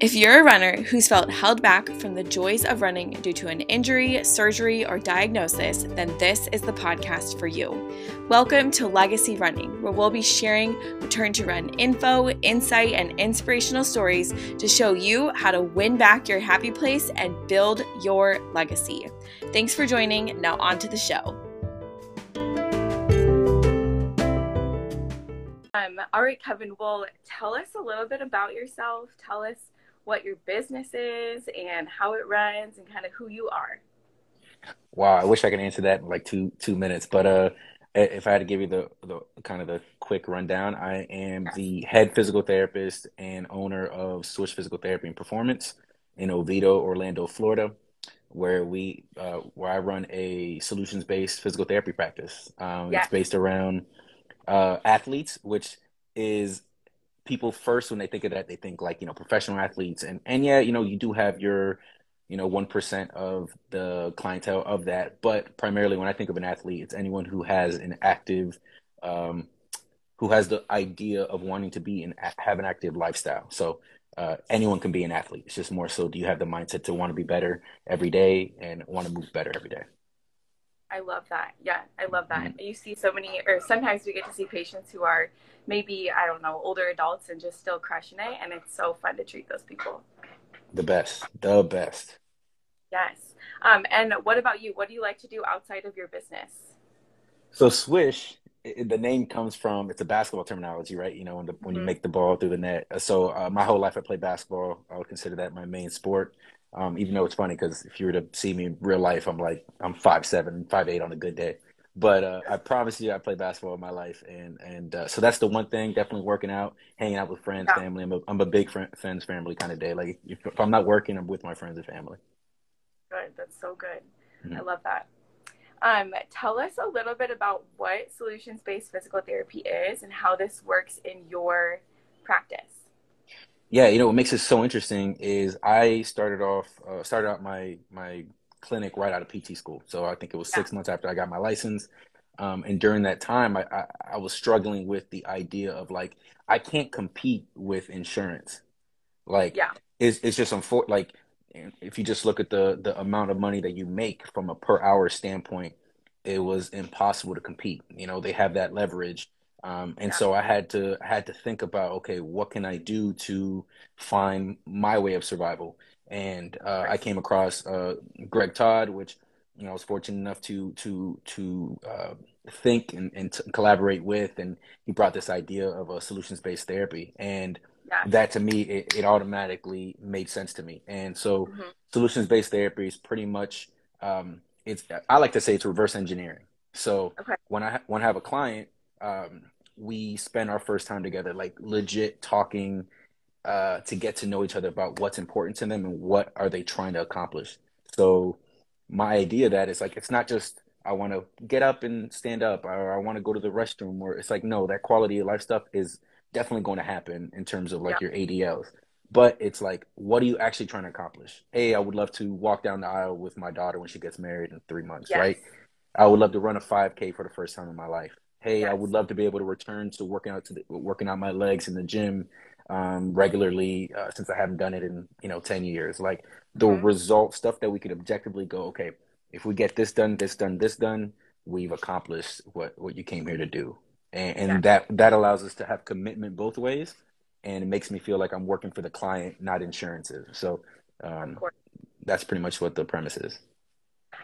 If you're a runner who's felt held back from the joys of running due to an injury, surgery, or diagnosis, then this is the podcast for you. Welcome to Legacy Running, where we'll be sharing return to run info, insight, and inspirational stories to show you how to win back your happy place and build your legacy. Thanks for joining. Now, on to the show. Um, all right, Kevin, well, tell us a little bit about yourself. Tell us what your business is and how it runs and kind of who you are. Wow, I wish I could answer that in like two two minutes, but uh, if I had to give you the, the kind of the quick rundown, I am the head physical therapist and owner of Swish Physical Therapy and Performance in Oviedo, Orlando, Florida, where we uh, where I run a solutions based physical therapy practice. Um. It's based around uh, athletes, which is people first when they think of that they think like you know professional athletes and and yeah you know you do have your you know 1% of the clientele of that but primarily when i think of an athlete it's anyone who has an active um, who has the idea of wanting to be and have an active lifestyle so uh, anyone can be an athlete it's just more so do you have the mindset to want to be better every day and want to move better every day I love that. Yeah, I love that. Mm-hmm. You see so many, or sometimes we get to see patients who are maybe, I don't know, older adults and just still crushing it. And it's so fun to treat those people. The best. The best. Yes. Um, and what about you? What do you like to do outside of your business? So, Swish, it, the name comes from it's a basketball terminology, right? You know, when, the, when mm-hmm. you make the ball through the net. So, uh, my whole life I played basketball. I would consider that my main sport. Um, even though it's funny because if you were to see me in real life, I'm like I'm five seven, five eight on a good day. But uh, I promise you, I play basketball in my life, and and uh, so that's the one thing. Definitely working out, hanging out with friends, yeah. family. I'm a, I'm a big friend, friends family kind of day. Like if, if, I'm not working, I'm with my friends and family. Good, that's so good. Mm-hmm. I love that. Um, tell us a little bit about what solutions based physical therapy is and how this works in your practice yeah, you know what makes it so interesting is I started off uh, started out my my clinic right out of PT school. So I think it was six yeah. months after I got my license. Um, and during that time, I, I, I was struggling with the idea of like I can't compete with insurance. Like, yeah, it's it's just unfor- like if you just look at the the amount of money that you make from a per hour standpoint, it was impossible to compete. You know, they have that leverage um, and yeah. so I had to I had to think about okay, what can I do to find my way of survival? And uh, I came across uh, Greg Todd, which you know I was fortunate enough to to to uh, think and, and to collaborate with, and he brought this idea of a solutions based therapy, and yeah. that to me it, it, automatically made sense to me. And so mm-hmm. solutions based therapy is pretty much um, it's I like to say it's reverse engineering. So okay. when I when I have a client um, we spend our first time together, like legit talking uh, to get to know each other about what's important to them and what are they trying to accomplish. So my idea that is like it's not just I want to get up and stand up or I want to go to the restroom or it's like no that quality of life stuff is definitely going to happen in terms of like yeah. your ADLs. But it's like, what are you actually trying to accomplish? Hey, I would love to walk down the aisle with my daughter when she gets married in three months, yes. right? I would love to run a 5K for the first time in my life hey, yes. I would love to be able to return to working out to the, working out my legs in the gym um, regularly uh, since I haven't done it in you know ten years. Like the mm-hmm. result stuff that we could objectively go, okay, if we get this done, this done, this done, we've accomplished what what you came here to do, and, and yeah. that that allows us to have commitment both ways, and it makes me feel like I'm working for the client, not insurances. So um, that's pretty much what the premise is.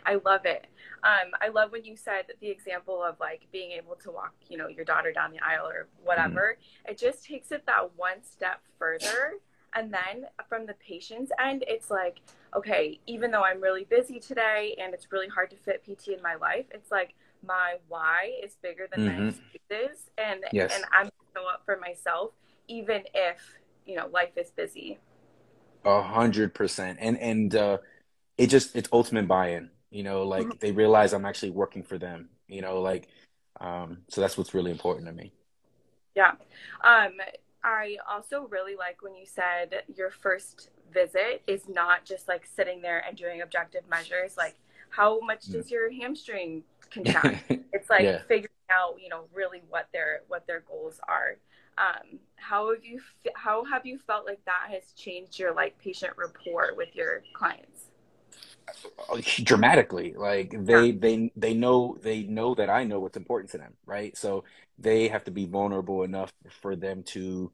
I love it. Um, I love when you said that the example of like being able to walk, you know, your daughter down the aisle or whatever. Mm-hmm. It just takes it that one step further. And then from the patient's end, it's like, okay, even though I'm really busy today and it's really hard to fit PT in my life, it's like my why is bigger than mm-hmm. my excuses. And, yes. and I'm show up for myself, even if, you know, life is busy. A hundred percent. And, and, uh, it just, it's ultimate buy-in you know like mm-hmm. they realize i'm actually working for them you know like um so that's what's really important to me yeah um i also really like when you said your first visit is not just like sitting there and doing objective measures like how much mm. does your hamstring contract it's like yeah. figuring out, you know, really what their what their goals are. Um, how have you how have you felt like that has changed your like patient rapport with your clients? Dramatically like they yeah. they they know they know that i know what's important to them right so they have to be vulnerable enough for them to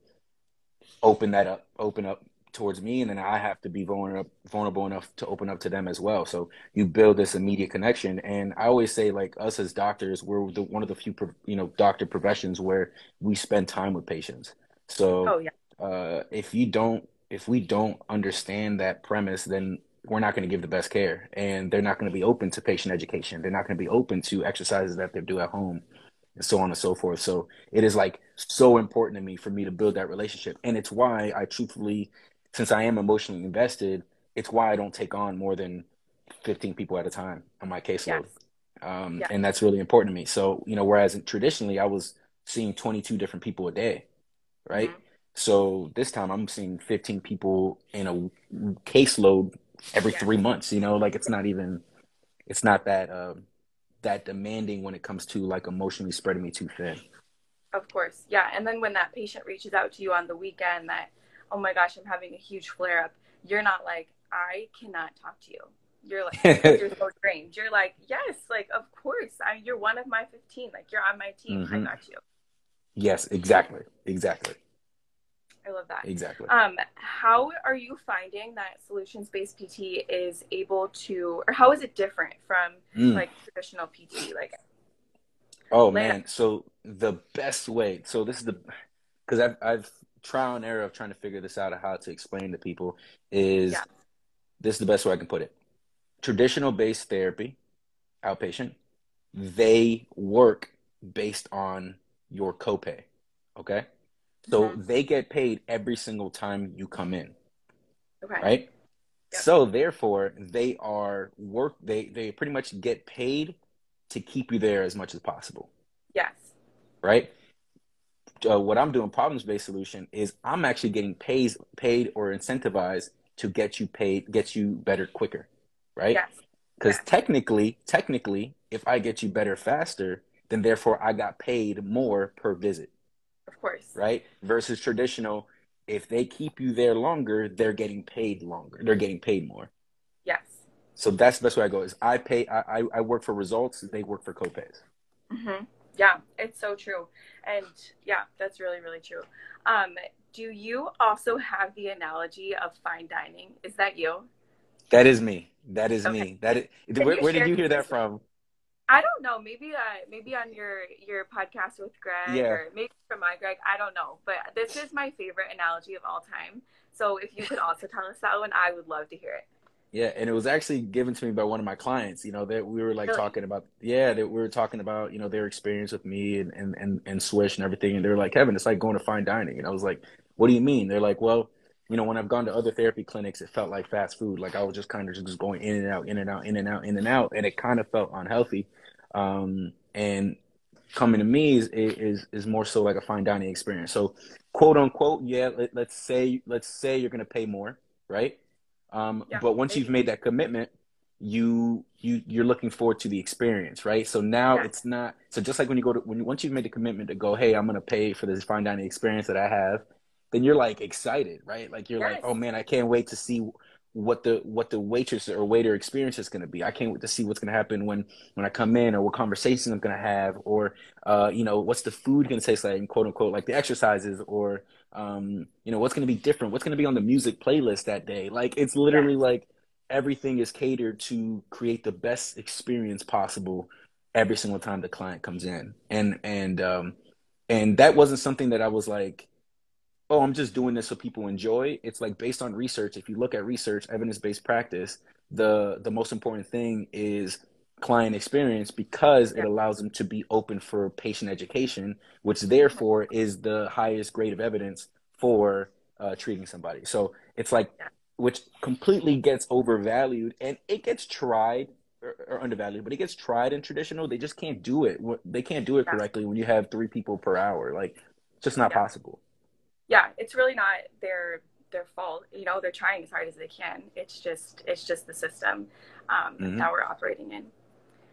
open that up open up towards me and then i have to be vulnerable vulnerable enough to open up to them as well so you build this immediate connection and i always say like us as doctors we're the, one of the few you know doctor professions where we spend time with patients so oh, yeah. uh, if you don't if we don't understand that premise then we're not going to give the best care and they're not going to be open to patient education they're not going to be open to exercises that they do at home and so on and so forth so it is like so important to me for me to build that relationship and it's why i truthfully since I am emotionally invested, it's why I don't take on more than 15 people at a time on my caseload. Yes. Um, yes. And that's really important to me. So, you know, whereas traditionally I was seeing 22 different people a day, right? Mm-hmm. So this time I'm seeing 15 people in a caseload every three months, you know, like it's not even, it's not that, um, that demanding when it comes to like emotionally spreading me too thin. Of course. Yeah. And then when that patient reaches out to you on the weekend that oh my gosh, I'm having a huge flare up. You're not like, I cannot talk to you. You're like, you're so drained. You're like, yes, like, of course. I, you're one of my 15. Like, you're on my team. Mm-hmm. I got you. Yes, exactly. Exactly. I love that. Exactly. Um, how are you finding that solutions based PT is able to, or how is it different from mm. like traditional PT? Like, oh man, so the best way. So this is the because I've I've trial and error of trying to figure this out of how to explain to people is yeah. this is the best way I can put it. Traditional based therapy, outpatient, they work based on your copay. Okay. So mm-hmm. they get paid every single time you come in. Okay. Right? Yep. So therefore they are work they they pretty much get paid to keep you there as much as possible. Yes. Right? uh, what I'm doing, problems based solution, is I'm actually getting paid, paid or incentivized to get you paid, get you better quicker, right? Yes. Because yes. technically, technically, if I get you better faster, then therefore I got paid more per visit. Of course. Right. Versus traditional, if they keep you there longer, they're getting paid longer. They're getting paid more. Yes. So that's the best way I go. Is I pay. I I work for results. They work for copays. Mm-hmm. Yeah, it's so true. And yeah, that's really, really true. Um, do you also have the analogy of fine dining? Is that you? That is me. That is okay. me. That is, where, where did you hear that from? I don't know. Maybe uh, maybe on your your podcast with Greg, yeah. or maybe from my Greg. I don't know. But this is my favorite analogy of all time. So if you could also tell us that one, I would love to hear it. Yeah, and it was actually given to me by one of my clients. You know, that we were like really? talking about. Yeah, that we were talking about. You know, their experience with me and and and, and Swish and everything. And they were like, Kevin, it's like going to fine dining. And I was like, What do you mean? They're like, Well, you know, when I've gone to other therapy clinics, it felt like fast food. Like I was just kind of just going in and out, in and out, in and out, in and out, and it kind of felt unhealthy. Um, and coming to me is, is is more so like a fine dining experience. So, quote unquote, yeah. Let, let's say let's say you're gonna pay more, right? Um, yeah, but once maybe. you've made that commitment, you you you're looking forward to the experience, right? So now yeah. it's not so just like when you go to when once you've made the commitment to go, hey, I'm gonna pay for this fine dining experience that I have, then you're like excited, right? Like you're yes. like, oh man, I can't wait to see what the what the waitress or waiter experience is going to be. I can't wait to see what's going to happen when when I come in, or what conversations I'm going to have, or uh, you know, what's the food going to taste like, quote unquote, like the exercises, or um, you know, what's going to be different, what's going to be on the music playlist that day. Like it's literally yeah. like everything is catered to create the best experience possible every single time the client comes in, and and um, and that wasn't something that I was like oh, I'm just doing this so people enjoy. It's like based on research. If you look at research, evidence based practice, the the most important thing is client experience because it allows them to be open for patient education, which therefore is the highest grade of evidence for uh, treating somebody. So it's like, which completely gets overvalued and it gets tried or, or, undervalued, but it gets tried in traditional. They just can't do it. They can't do it correctly when you have three people per hour. Like, it's just not yeah. possible yeah, it's really not their their fault. You know, they're trying as hard as they can. It's just it's just the system um, mm-hmm. that we're operating in.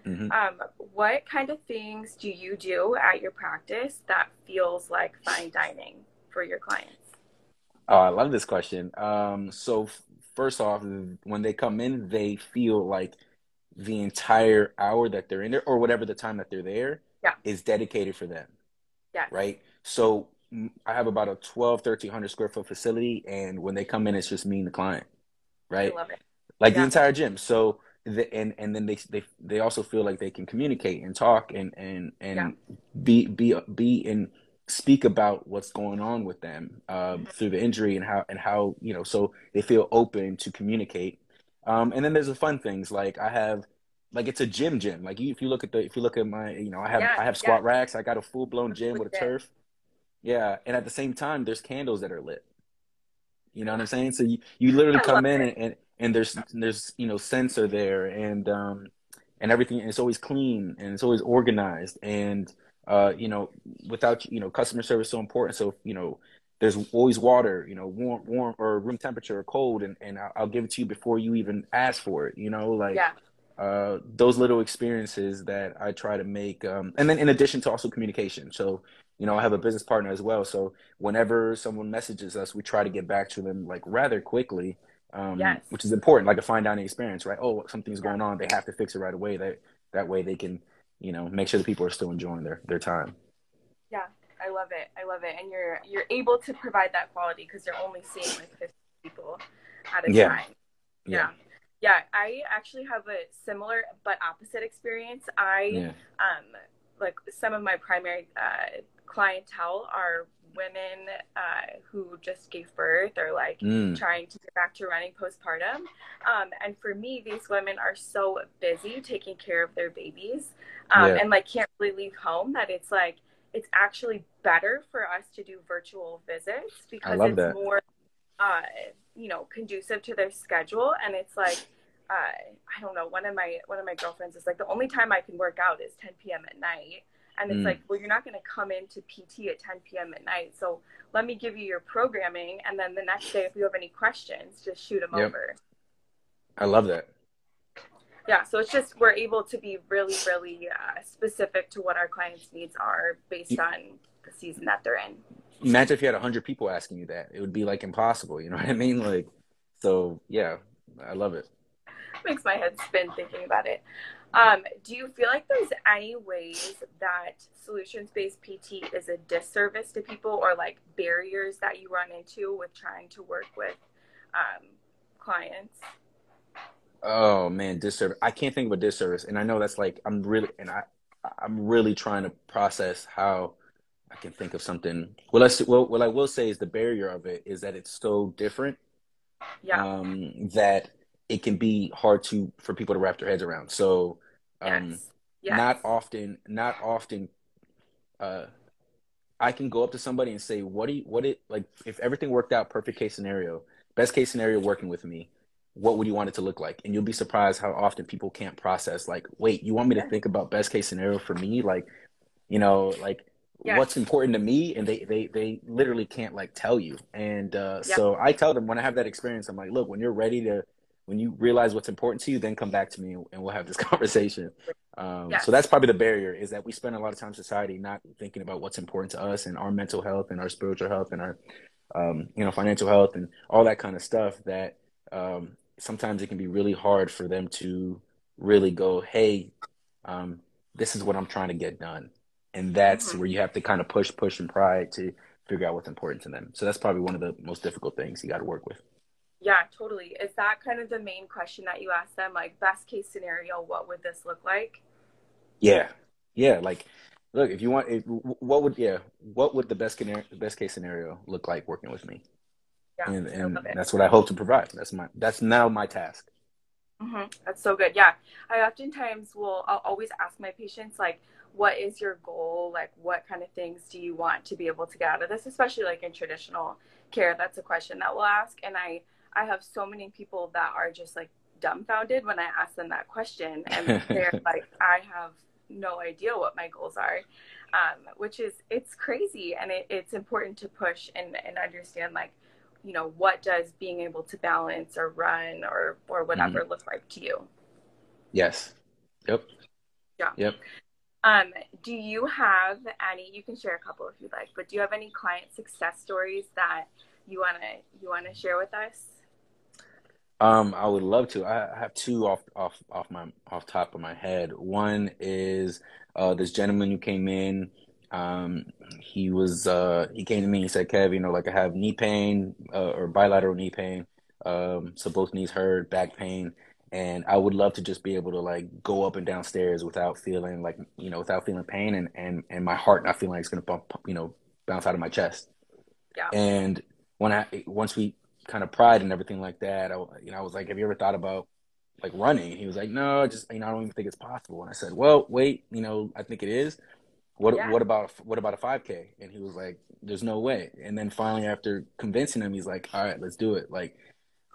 Mm-hmm. Um, what kind of things do you do at your practice that feels like fine dining for your clients? Oh, I love this question. Um, so first off, when they come in, they feel like the entire hour that they're in there, or whatever the time that they're there, yeah. is dedicated for them. Yeah. Right. So I have about a 12, 1300 square foot facility, and when they come in, it's just me and the client. Right. I love it. Like yeah. the entire gym. So the, and and then they they they also feel like they can communicate and talk and and and yeah. be be be and speak about what's going on with them um, mm-hmm. through the injury and how and how you know so they feel open to communicate um, and then there's the fun things like i have like it's a gym gym like you, if you look at the if you look at my you know i have yeah, i have squat yeah. racks i got a full-blown gym with a turf yeah and at the same time there's candles that are lit you know what i'm saying so you, you literally come in and, and, and there's there's you know sensor there and um and everything and it's always clean and it's always organized and uh, you know, without you know, customer service so important. So you know, there's always water, you know, warm, warm or room temperature or cold, and and I'll give it to you before you even ask for it. You know, like yeah. uh, those little experiences that I try to make, um, and then in addition to also communication. So you know, I have a business partner as well. So whenever someone messages us, we try to get back to them like rather quickly. Um, yes. which is important, like a fine dining experience, right? Oh, something's yeah. going on. They have to fix it right away. That that way they can you know, make sure the people are still enjoying their their time. Yeah, I love it. I love it, and you're you're able to provide that quality because you're only seeing like 50 people at a yeah. time. Yeah. yeah. Yeah, I actually have a similar but opposite experience. I yeah. um like some of my primary uh, clientele are women uh, who just gave birth or like mm. trying to get back to running postpartum. Um, and for me, these women are so busy taking care of their babies um, yeah. and like can't really leave home that it's like it's actually better for us to do virtual visits because it's that. more uh, you know conducive to their schedule and it's like uh, I don't know one of my one of my girlfriends is like the only time I can work out is 10 p.m. at night and it's mm. like well you're not going to come into pt at 10 p.m at night. So let me give you your programming and then the next day if you have any questions just shoot them yep. over. I love that. Yeah so it's just we're able to be really really uh, specific to what our clients needs are based you, on the season that they're in. Imagine if you had 100 people asking you that. It would be like impossible you know what i mean? Like so yeah i love it. Makes my head spin thinking about it um, do you feel like there's any ways that solutions based PT is a disservice to people or like barriers that you run into with trying to work with um, clients? Oh man, disservice. I can't think of a disservice. And I know that's like, I'm really, and I, I'm really trying to process how I can think of something. Well, let's, well, what I will say is the barrier of it is that it's so different. Yeah. Um, that it can be hard to for people to wrap their heads around. So um, yes. Yes. not often, not often. Uh, I can go up to somebody and say, "What do you, what it like? If everything worked out, perfect case scenario, best case scenario, working with me, what would you want it to look like?" And you'll be surprised how often people can't process. Like, wait, you want me to think about best case scenario for me? Like, you know, like yes. what's important to me and they they they literally can't like tell you and uh, yep. so i tell them when i have that experience i'm like look when you're ready to when you realize what's important to you, then come back to me and we'll have this conversation. Um, yes. So that's probably the barrier is that we spend a lot of time society not thinking about what's important to us and our mental health and our spiritual health and our, um, you know, financial health and all that kind of stuff that um, sometimes it can be really hard for them to really go, hey, um, this is what I'm trying to get done. And that's mm-hmm. where you have to kind of push, push, and pry to figure out what's important to them. So that's probably one of the most difficult things you got to work with. Yeah, totally. Is that kind of the main question that you ask them? Like, best case scenario, what would this look like? Yeah, yeah. Like, look, if you want, if, what would yeah, what would the best best case scenario look like working with me? Yeah, and, and that's what I hope to provide. That's my that's now my task. Mm-hmm. That's so good. Yeah, I oftentimes will. I'll always ask my patients like, "What is your goal? Like, what kind of things do you want to be able to get out of this?" Especially like in traditional care, that's a question that we'll ask, and I I have so many people that are just like dumbfounded when I ask them that question, and they're like, I have no idea what my goals are, um, which is it's crazy, and it, it's important to push and, and understand like, you know, what does being able to balance or run or or whatever mm-hmm. look like to you. Yes. Yep. Yeah. Yep. Um, do you have any? You can share a couple if you'd like, but do you have any client success stories that you wanna you wanna share with us? Um, I would love to. I have two off off off my off top of my head. One is uh, this gentleman who came in. Um, he was uh, he came to me. And he said, "Kev, you know, like I have knee pain uh, or bilateral knee pain. Um, so both knees hurt, back pain, and I would love to just be able to like go up and downstairs without feeling like you know without feeling pain and and and my heart not feeling like it's gonna bump you know bounce out of my chest." Yeah. And when I once we kind of pride and everything like that. I, you know, I was like, "Have you ever thought about like running?" And he was like, "No, just you know, I don't even think it's possible." And I said, "Well, wait, you know, I think it is. What Yeah. what about what about a 5K?" And he was like, "There's no way." And then finally, after convincing him, he's like, "All right, let's do it. Like,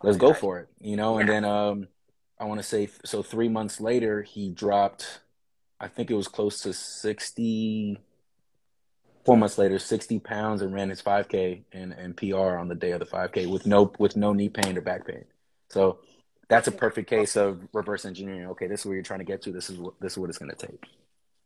let's go for it." You know. And then um, I want to say so. Three months later, he dropped. I think it was close to sixty. Four months later, sixty pounds and ran his five k and, and PR on the day of the five k with no with no knee pain or back pain. So that's a perfect case of reverse engineering. Okay, this is where you're trying to get to. This is what this is what it's going to take.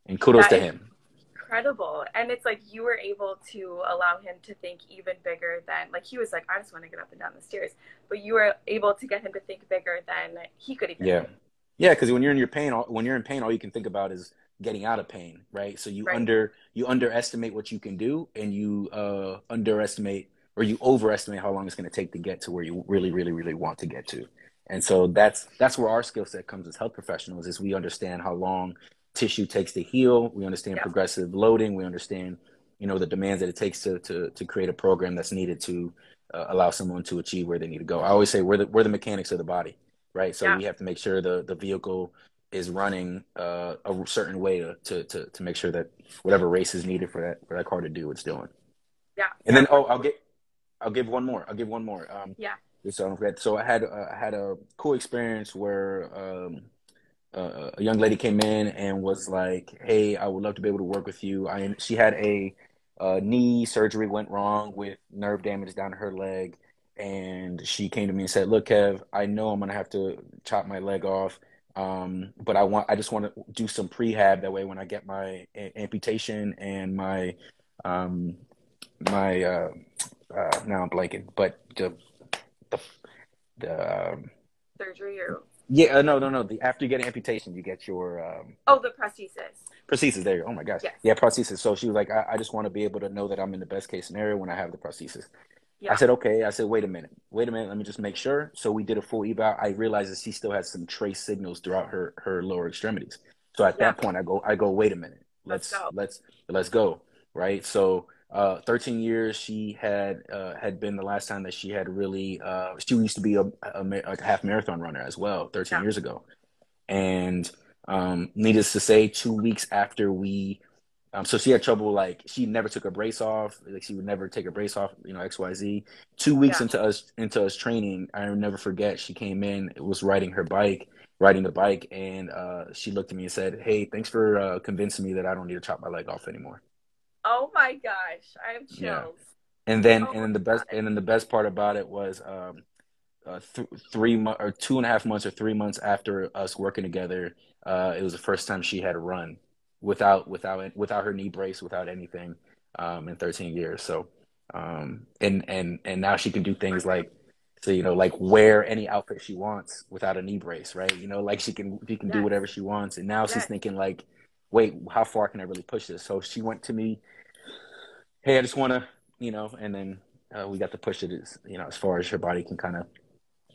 And kudos That to him. Incredible. And it's like you were able to allow him to think even bigger than like he was like, I just want to get up and down the stairs. But you were able to get him to think bigger than he could even Yeah. think. Yeah, because when you're in your pain, all- when you're in pain, all you can think about is getting out of pain, right? So you Right. under you underestimate what you can do, and you uh, underestimate or you overestimate how long it's going to take to get to where you really, really, really want to get to. And so that's that's where our skill set comes as health professionals is we understand how long tissue takes to heal. We understand Yeah. progressive loading. We understand, you know, the demands that it takes to to to create a program that's needed to uh, allow someone to achieve where they need to go. I always say we're the we're the mechanics of the body, right? So Yeah. we have to make sure the the vehicle is running uh, a certain way to, to to to make sure that whatever race is needed for that for that car to do, it's doing. Yeah. And then oh, I'll get I'll give one more. I'll give one more. Um, Yeah. So I don't forget. So I had uh, I had a cool experience where um, uh, a young lady came in and was like, "Hey, I would love to be able to work with you." I she had a uh, knee surgery went wrong with nerve damage down her leg, and she came to me and said, "Look, Kev, I know I'm gonna have to chop my leg off." Um, but I want, I just want to do some prehab. That way, when I get my a- amputation and my, um, my, uh, uh, now I'm blanking, but the, the, the, um, Surgery or yeah, uh, no, no, no. The after you get an amputation, you get your um, oh the prosthesis. prosthesis. There, you go. oh my gosh, Yes. yeah, prosthesis. So she was like, I, I just want to be able to know that I'm in the best case scenario when I have the prosthesis. Yeah. I said, okay. I said, wait a minute, wait a minute. Let me just make sure. So we did a full eval. I realized that she still had some trace signals throughout her her lower extremities. So at that point, I go, I go, wait a minute. Let's Let's go. let's let's go. Right. So uh, 13 years she had uh, had been the last time that she had really. Uh, she used to be a, a, a half marathon runner as well. 13 Yeah. years ago, and um, needless to say, two weeks after we um, so she had trouble like she never took her brace off. Like she would never take her brace off, you know, XYZ. Two weeks Yeah. into us into us training, I never forget, she came in, was riding her bike, riding the bike, and uh, she looked at me and said, Hey, thanks for uh, convincing me that I don't need to chop my leg off anymore. Oh my gosh, I have chills. Yeah. And then Oh and then the best God. and then the best part about it was um uh, th- three months or two and a half months or three months after us working together, uh, it was the first time she had a run without without without her knee brace, without anything, um, in 13 years. So, um, and and and now she can do things like, so you know, like wear any outfit she wants without a knee brace, right? You know, like she can she can do whatever she wants. And now she's thinking like, wait, how far can I really push this? So she went to me, hey, I just want to, you know, and then uh, we got to push it as you know as far as her body can kind of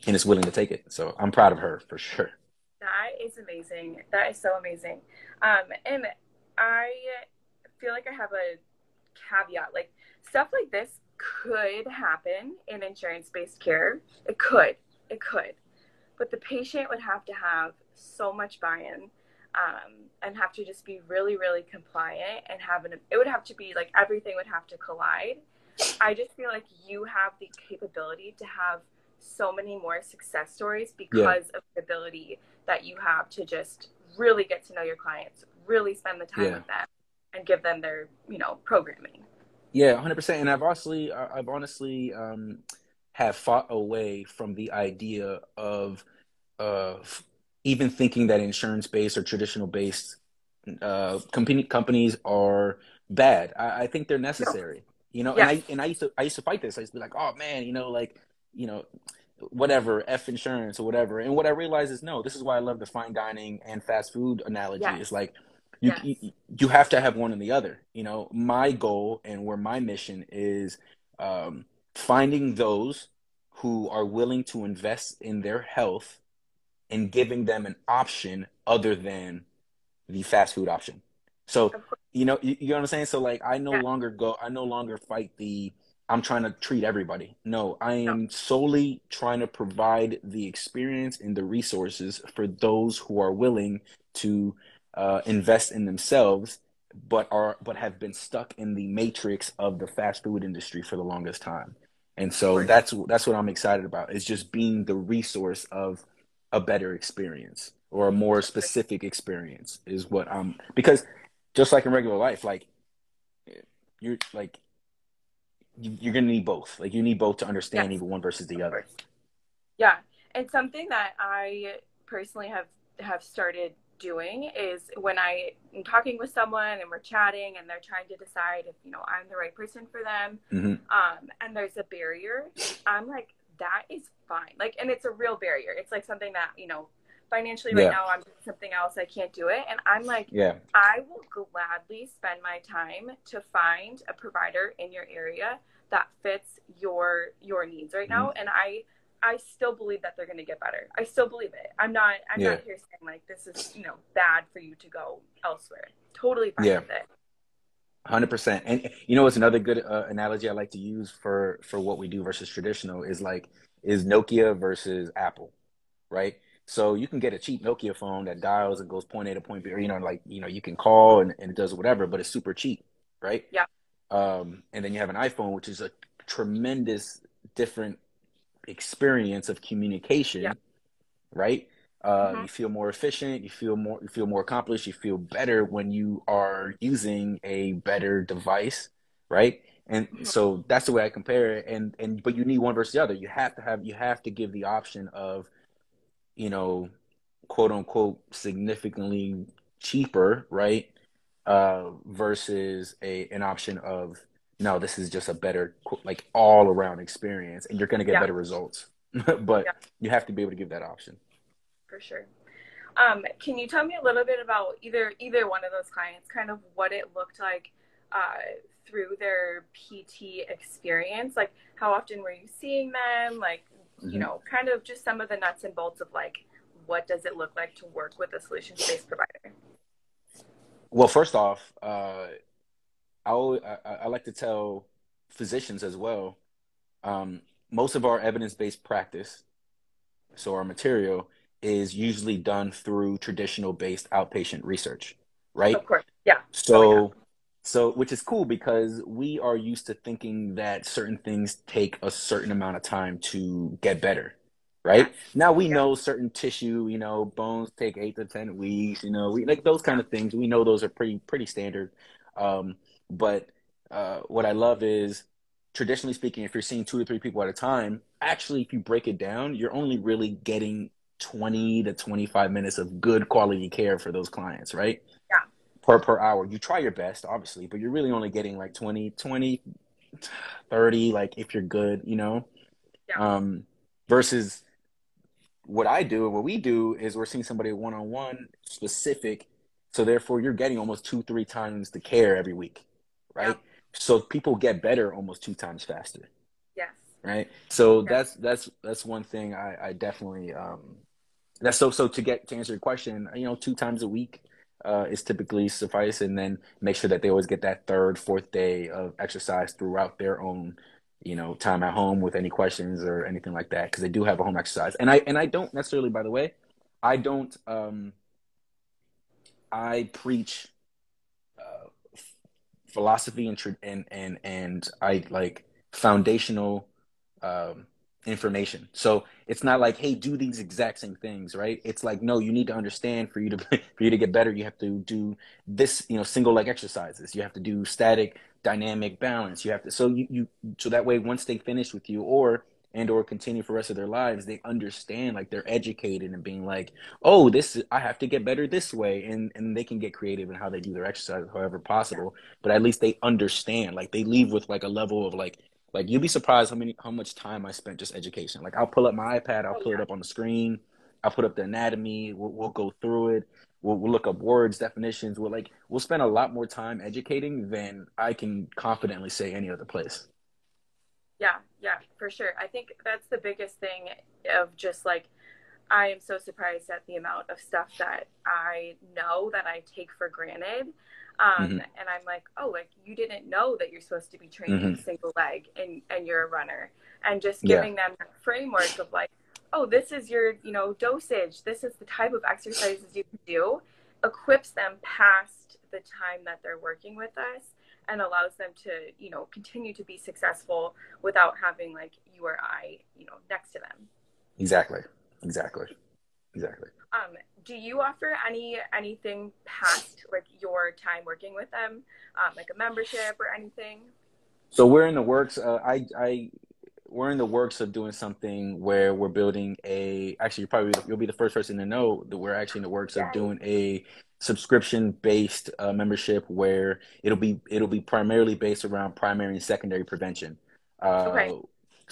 and is willing to take it. So I'm proud of her for sure. Is amazing. That is so amazing. Um, and I feel like I have a caveat. Like stuff like this could happen in insurance-based care. It could. It could. But the patient would have to have so much buy-in um, and have to just be really, really compliant and have an. It would have to be like everything would have to collide. I just feel like you have the capability to have so many more success stories because of the ability that you have to just really get to know your clients, really spend the time Yeah. with them, and give them their, you know, programming. Yeah, hundred percent. And I've honestly, I've honestly um, have fought away from the idea of uh, even thinking that insurance based or traditional based uh, company companies are bad. I, I think they're necessary. No. You know, and I and I used to I used to fight this. I used to be like, oh man, you know, like you know, whatever f insurance or whatever. And what I realized is no, this is why I love the fine dining and fast food analogy. Yes. It's like you, yes. you you have to have one and the other. You know, my goal and where my mission is um, finding those who are willing to invest in their health and giving them an option other than the fast food option. So, you know, you, you, know what I'm saying? So like I no yeah. longer go I no longer fight the I'm trying to treat everybody. No, I am solely trying to provide the experience and the resources for those who are willing to uh, invest in themselves but are but have been stuck in the matrix of the fast food industry for the longest time. And so right. that's that's what I'm excited about. Is just being the resource of a better experience or a more specific experience is what I'm because just like in regular life, like you're like you, are gonna need both. Like you need both to understand yes. even one versus the other. Yeah, it's something that I personally have have started doing is when I am talking with someone and we're chatting and they're trying to decide if you know I'm the right person for them, mm-hmm. um, and there's a barrier, I'm like that is fine. Like, and it's a real barrier. It's like something that you know financially right yeah. now I'm doing something else I can't do it and I'm like yeah I will gladly spend my time to find a provider in your area that fits your your needs right now mm-hmm. and I I still believe that they're going to get better. I still believe it. I'm not. I'm yeah. not here saying like this is you know bad for you to go elsewhere. Totally fine yeah. with it. Hundred percent. And you know it's another good uh, analogy I like to use for for what we do versus traditional is like is Nokia versus Apple, right? So you can get a cheap Nokia phone that dials and goes point A to point B, or you know, like you know, you can call and, and it does whatever, but it's super cheap, right? Yeah. Um, and then you have an iPhone, which is a tremendous different experience of communication, yeah. right? Uh, mm-hmm. You feel more efficient. You feel more. You feel more accomplished. You feel better when you are using a better device, right? And mm-hmm. so that's the way I compare it. And and but you need one versus the other. You have to have. You have to give the option of, you know, quote unquote, significantly cheaper, right? Uh, versus a an option of no, this is just a better like all around experience, and you're going to get yeah. better results. but yeah. you have to be able to give that option. For sure. Um, can you tell me a little bit about either either one of those clients, kind of what it looked like uh, through their PT experience? Like, how often were you seeing them? Like. You know, kind of just some of the nuts and bolts of like, what does it look like to work with a solutions based provider? Well, first off, uh, I, always, I, I like to tell physicians as well. Um, most of our evidence based practice, so our material, is usually done through traditional based outpatient research, right? Of course, yeah. So, oh, yeah. So which is cool because we are used to thinking that certain things take a certain amount of time to get better, right? Now we yeah. know certain tissue, you know, bones take eight to ten weeks, you know, we like those kind of things. We know those are pretty pretty standard. Um, but uh, what I love is traditionally speaking, if you're seeing two or three people at a time, actually, if you break it down, you're only really getting 20 to 25 minutes of good quality care for those clients, right? Per per hour. You try your best, obviously, but you're really only getting like 20, 20, 30, like if you're good, you know? Yeah. Um, versus what I do and what we do is we're seeing somebody one on one specific. So therefore you're getting almost two, three times the care every week right? Yeah. So people get better almost two times faster. Yes. Right. So yes. that's that's that's one thing I, I definitely um that's so so to get to answer your question, you know, two times a week uh, is typically suffice, and then make sure that they always get that third, fourth day of exercise throughout their own, you know, time at home with any questions or anything like that, because they do have a home exercise. And I and I don't necessarily, by the way, I don't. um I preach uh, philosophy and and and and I like foundational um, information. So it's not like, hey, do these exact same things, right? It's like, no, you need to understand for you to for you to get better. You have to do this, you know, single leg exercises. You have to do static, dynamic balance. You have to so you, you so that way once they finish with you, or and or continue for the rest of their lives they understand like they're educated and being like oh this i have to get better this way and and they can get creative in how they do their exercise however possible but at least they understand like they leave with like a level of like like you'll be surprised how many how much time i spent just education like i'll pull up my ipad i'll oh, pull yeah. it up on the screen i'll put up the anatomy we'll, we'll go through it we'll, we'll look up words definitions we'll like we'll spend a lot more time educating than i can confidently say any other place yeah, yeah, for sure. I think that's the biggest thing of just like I am so surprised at the amount of stuff that I know that I take for granted. Um, mm-hmm. and I'm like, oh, like you didn't know that you're supposed to be training mm-hmm. single leg and, and you're a runner and just giving yeah. them framework of like, oh, this is your, you know, dosage. This is the type of exercises you can do equips them past the time that they're working with us and allows them to you know continue to be successful without having like you or i you know next to them exactly exactly exactly um do you offer any anything past like your time working with them um, like a membership or anything so we're in the works uh, i i we're in the works of doing something where we're building a actually you probably you'll be the first person to know that we're actually in the works of doing a subscription based uh, membership where it'll be it'll be primarily based around primary and secondary prevention. Uh, okay.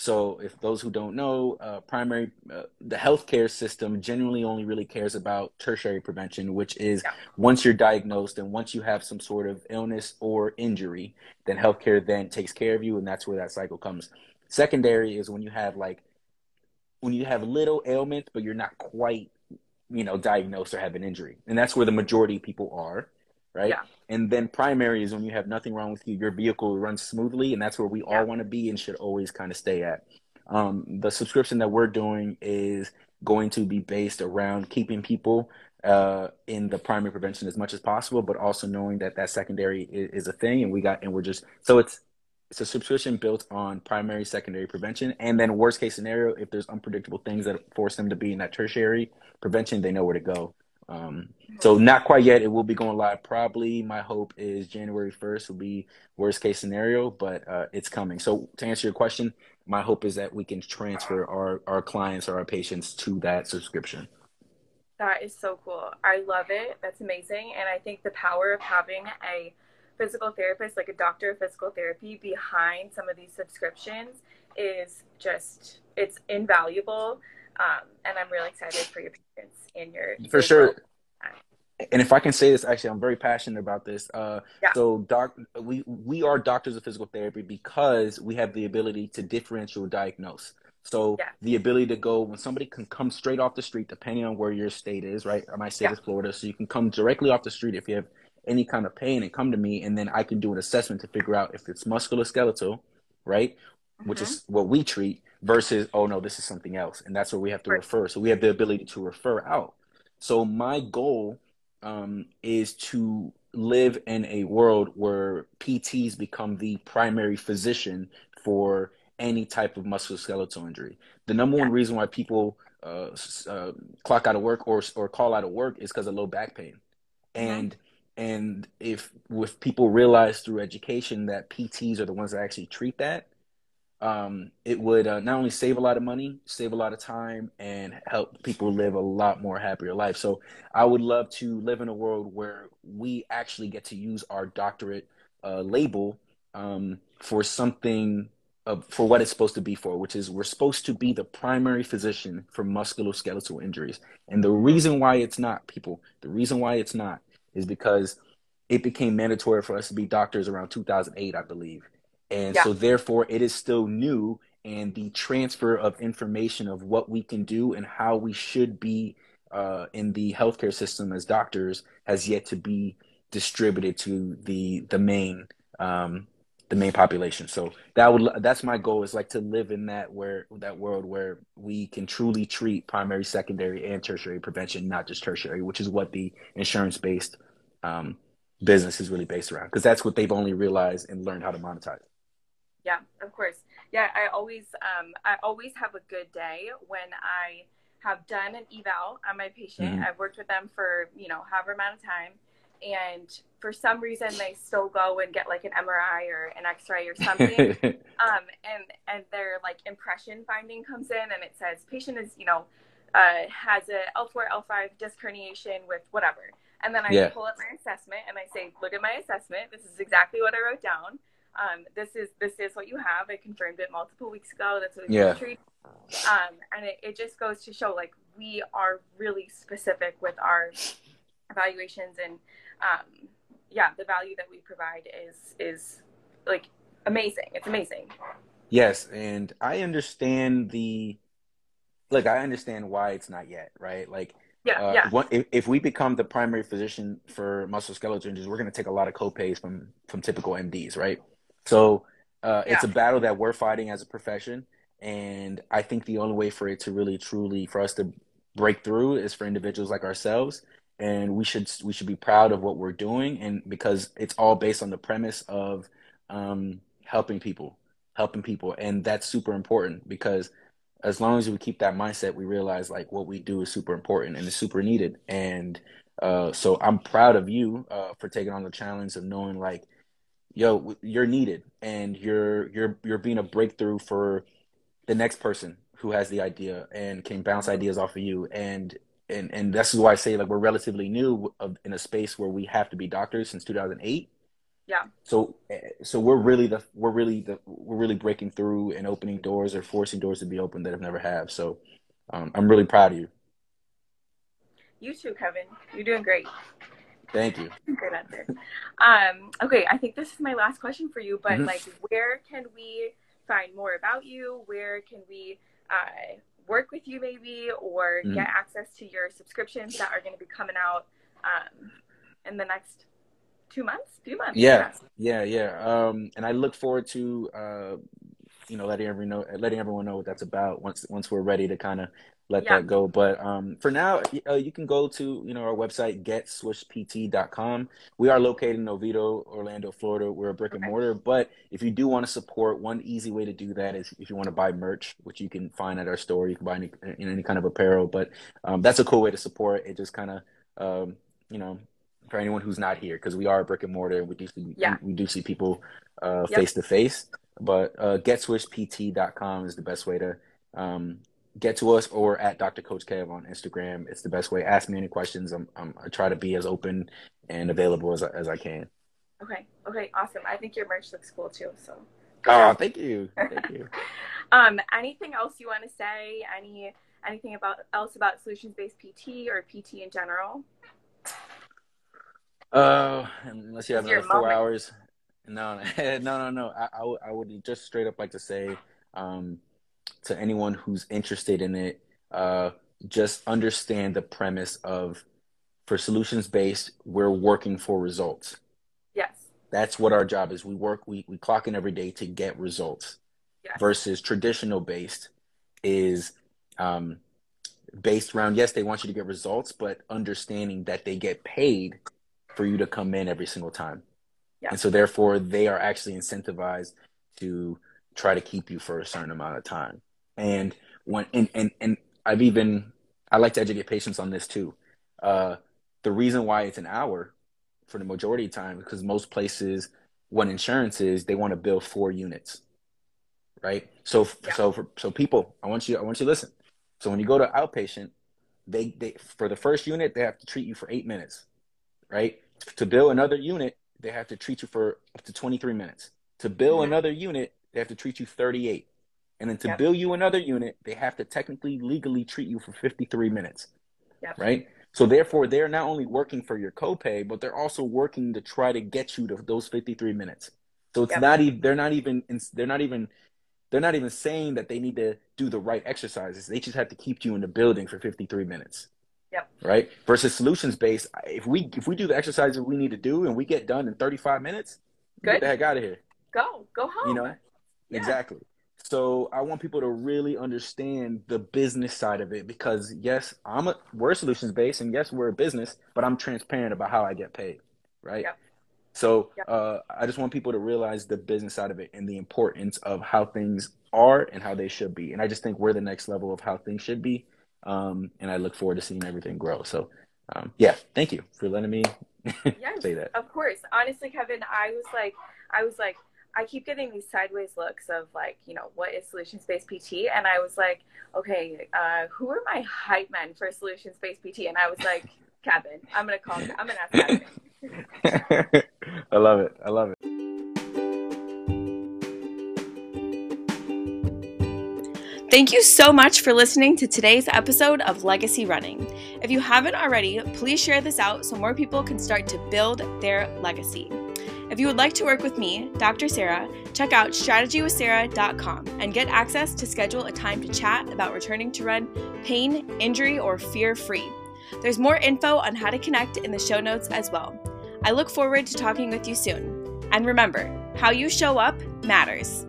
So, if those who don't know, uh, primary uh, the healthcare system generally only really cares about tertiary prevention, which is yeah. once you're diagnosed and once you have some sort of illness or injury, then healthcare then takes care of you, and that's where that cycle comes. Secondary is when you have like when you have little ailments, but you're not quite you know, diagnosed or have an injury. And that's where the majority of people are, right? Yeah. And then primary is when you have nothing wrong with you, your vehicle runs smoothly, and that's where we yeah. all want to be and should always kind of stay at. Um, the subscription that we're doing is going to be based around keeping people uh, in the primary prevention as much as possible, but also knowing that that secondary is, is a thing, and we got and we're just so it's it's a subscription built on primary, secondary prevention, and then worst case scenario, if there's unpredictable things that force them to be in that tertiary prevention, they know where to go. Um, so not quite yet. It will be going live. Probably my hope is January first will be worst case scenario, but uh, it's coming. So to answer your question, my hope is that we can transfer our our clients or our patients to that subscription. That is so cool. I love it. That's amazing, and I think the power of having a physical therapist, like a doctor of physical therapy, behind some of these subscriptions is just it's invaluable. Um, and I'm really excited for your patients and your for sure. And if I can say this, actually, I'm very passionate about this. Uh, yeah. So, doc, we we are doctors of physical therapy because we have the ability to differential diagnose. So yeah. the ability to go when somebody can come straight off the street, depending on where your state is, right? My state yeah. is Florida, so you can come directly off the street if you have any kind of pain and come to me, and then I can do an assessment to figure out if it's musculoskeletal, right? Mm-hmm. Which is what we treat, versus, oh no, this is something else. And that's where we have to right. refer. So we have the ability to refer out. So my goal um, is to live in a world where PTs become the primary physician for any type of musculoskeletal injury. The number yeah. one reason why people uh, uh, clock out of work or or call out of work is because of low back pain, mm-hmm. and and if with people realize through education that PTs are the ones that actually treat that, um, it would uh, not only save a lot of money, save a lot of time, and help people live a lot more happier life. So I would love to live in a world where we actually get to use our doctorate uh, label um, for something for what it's supposed to be for, which is we're supposed to be the primary physician for musculoskeletal injuries. And the reason why it's not, people, the reason why it's not is because it became mandatory for us to be doctors around 2008, I believe. And yeah. so, therefore, it is still new, and the transfer of information of what we can do and how we should be uh, in the healthcare system as doctors has yet to be distributed to the the main um, the main population. So that would that's my goal is like to live in that where that world where we can truly treat primary, secondary, and tertiary prevention, not just tertiary, which is what the insurance based um, business is really based around because that's what they've only realized and learned how to monetize. Yeah, of course. Yeah, I always um, I always have a good day when I have done an eval on my patient. Mm-hmm. I've worked with them for you know however amount of time and for some reason they still go and get like an MRI or an X-ray or something, um, and and their like impression finding comes in and it says patient is you know uh, has a L4 L5 disc herniation with whatever, and then I yeah. pull up my assessment and I say, look at my assessment. This is exactly what I wrote down. Um, this is this is what you have. I confirmed it multiple weeks ago. That's what yeah. treated. Um, and it, it just goes to show like we are really specific with our evaluations and um, yeah, the value that we provide is is like amazing. It's amazing. Yes, and I understand the like I understand why it's not yet right. Like, yeah, uh, yeah. if, if we become the primary physician for musculoskeletal injuries, we're going to take a lot of copays from from typical MDs, right? So uh, yeah. it's a battle that we're fighting as a profession, and I think the only way for it to really, truly, for us to break through is for individuals like ourselves and we should we should be proud of what we're doing and because it's all based on the premise of um, helping people helping people and that's super important because as long as we keep that mindset we realize like what we do is super important and it's super needed and uh, so i'm proud of you uh, for taking on the challenge of knowing like yo you're needed and you're you're you're being a breakthrough for the next person who has the idea and can bounce ideas off of you and and and this is why I say like we're relatively new in a space where we have to be doctors since 2008. Yeah. So so we're really the we're really the we're really breaking through and opening doors or forcing doors to be open that have never have. So um, I'm really proud of you. You too, Kevin. You're doing great. Thank you. Good answer. Um, okay, I think this is my last question for you, but mm-hmm. like, where can we find more about you? Where can we uh, work with you maybe or mm-hmm. get access to your subscriptions that are going to be coming out um, in the next two months, few months. Yeah, yeah, yeah. Um, and I look forward to uh, you know letting everyone know, letting everyone know what that's about once once we're ready to kind of let yeah. that go. But um, for now, uh, you can go to you know our website getswishpt.com. We are located in Oviedo, Orlando, Florida. We're a brick okay. and mortar, but if you do want to support, one easy way to do that is if you want to buy merch, which you can find at our store. You can buy any, in any kind of apparel, but um, that's a cool way to support. It just kind of um, you know for anyone who's not here because we are a brick and mortar. We do see, yeah. we, we do see people face to face. But uh, getswishpt.com is the best way to um, get to us or at Dr. Coach Kev on Instagram. It's the best way. Ask me any questions. I'm, I'm i try to be as open and available as, as I can. Okay. Okay. Awesome. I think your merch looks cool too. So. Oh, thank you. Thank you. um, anything else you want to say? Any anything about else about solutions based PT or PT in general? Uh, unless you have another four moment. hours. No, no, no, no. I, I, I would just straight up like to say, um, to anyone who's interested in it, uh, just understand the premise of for solutions based, we're working for results. Yes. That's what our job is. We work, we, we clock in every day to get results. Yes. Versus traditional based is um, based around, yes, they want you to get results, but understanding that they get paid for you to come in every single time. Yeah. And so therefore they are actually incentivized to try to keep you for a certain amount of time. And when and and, and I've even I like to educate patients on this too. Uh, the reason why it's an hour for the majority of time because most places what insurance is they want to bill four units right so yeah. so for, so people i want you i want you to listen so when you go to outpatient they they for the first unit they have to treat you for eight minutes right to bill another unit they have to treat you for up to 23 minutes to bill mm-hmm. another unit they have to treat you 38 and then to yep. bill you another unit, they have to technically legally treat you for 53 minutes. Yep. Right? So therefore, they're not only working for your copay, but they're also working to try to get you to those 53 minutes. So it's yep. not even they're not even they're not even they're not even saying that they need to do the right exercises. They just have to keep you in the building for 53 minutes. Yep. Right? Versus solutions based, if we if we do the exercises we need to do and we get done in 35 minutes, Good. get the heck out of here. Go. Go home. You know? Yeah. Exactly. So I want people to really understand the business side of it because yes, I'm a we're solutions based and yes, we're a business, but I'm transparent about how I get paid, right? Yep. So yep. Uh, I just want people to realize the business side of it and the importance of how things are and how they should be. And I just think we're the next level of how things should be. Um, and I look forward to seeing everything grow. So um, yeah, thank you for letting me yes, say that. Of course. Honestly, Kevin, I was like, I was like, I keep getting these sideways looks of like, you know, what is solutions based PT? And I was like, okay, uh, who are my hype men for solutions based PT? And I was like, Kevin. I'm gonna call. I'm gonna ask Kevin. I love it. I love it. Thank you so much for listening to today's episode of Legacy Running. If you haven't already, please share this out so more people can start to build their legacy. If you would like to work with me, Dr. Sarah, check out strategywithsarah.com and get access to schedule a time to chat about returning to run pain, injury, or fear free. There's more info on how to connect in the show notes as well. I look forward to talking with you soon. And remember, how you show up matters.